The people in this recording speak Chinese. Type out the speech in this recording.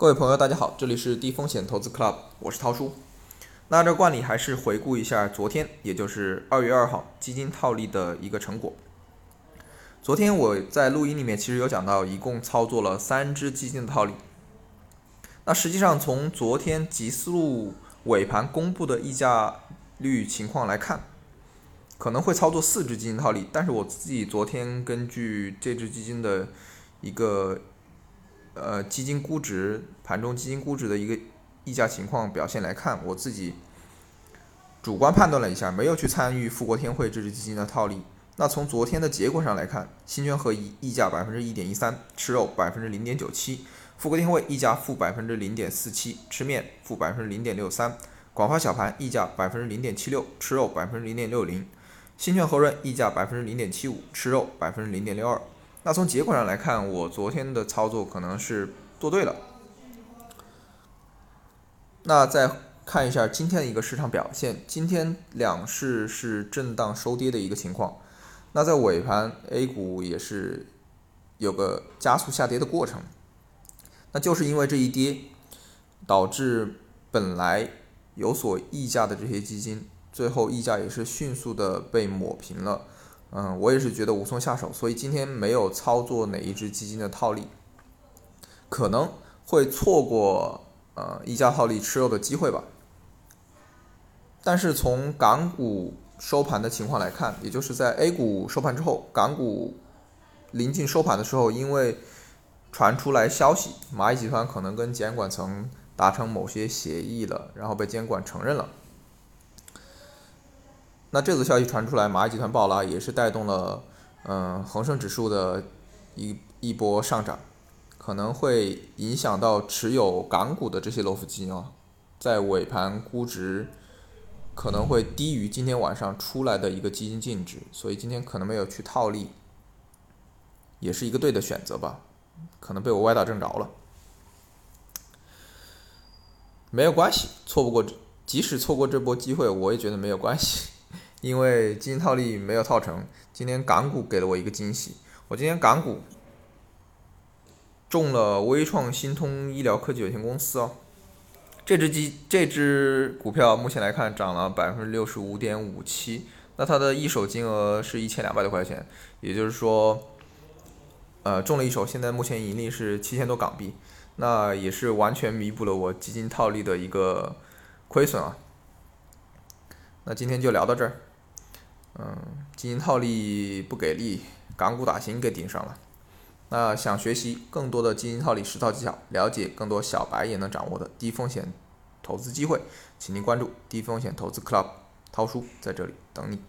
各位朋友，大家好，这里是低风险投资 Club，我是涛叔。那这惯例还是回顾一下昨天，也就是二月二号基金套利的一个成果。昨天我在录音里面其实有讲到，一共操作了三只基金的套利。那实际上从昨天吉思路尾盘公布的溢价率情况来看，可能会操作四只基金套利，但是我自己昨天根据这只基金的一个。呃，基金估值盘中基金估值的一个溢价情况表现来看，我自己主观判断了一下，没有去参与富国天惠这支基金的套利。那从昨天的结果上来看，新圈合一溢价百分之一点一三，吃肉百分之零点九七；富国天惠溢价负百分之零点四七，吃面负百分之零点六三；广发小盘溢价百分之零点七六，吃肉百分之零点六零；新券和润溢价百分之零点七五，吃肉百分之零点六二。那从结果上来看，我昨天的操作可能是做对了。那再看一下今天的一个市场表现，今天两市是震荡收跌的一个情况。那在尾盘，A 股也是有个加速下跌的过程。那就是因为这一跌，导致本来有所溢价的这些基金，最后溢价也是迅速的被抹平了。嗯，我也是觉得无从下手，所以今天没有操作哪一只基金的套利，可能会错过呃溢价套利吃肉的机会吧。但是从港股收盘的情况来看，也就是在 A 股收盘之后，港股临近收盘的时候，因为传出来消息，蚂蚁集团可能跟监管层达成某些协议了，然后被监管承认了。那这则消息传出来，蚂蚁集团爆拉，也是带动了，嗯，恒生指数的一一波上涨，可能会影响到持有港股的这些 LOF 基金啊，在尾盘估值可能会低于今天晚上出来的一个基金净值，所以今天可能没有去套利，也是一个对的选择吧，可能被我歪打正着了，没有关系，错不过，即使错过这波机会，我也觉得没有关系。因为基金套利没有套成，今天港股给了我一个惊喜。我今天港股中了微创新通医疗科技有限公司哦，这只基这只股票目前来看涨了百分之六十五点五七，那它的一手金额是一千两百多块钱，也就是说，呃中了一手，现在目前盈利是七千多港币，那也是完全弥补了我基金套利的一个亏损啊。那今天就聊到这儿。嗯，基金套利不给力，港股打新给顶上了。那想学习更多的基金套利实操技巧，了解更多小白也能掌握的低风险投资机会，请您关注低风险投资 Club，涛叔在这里等你。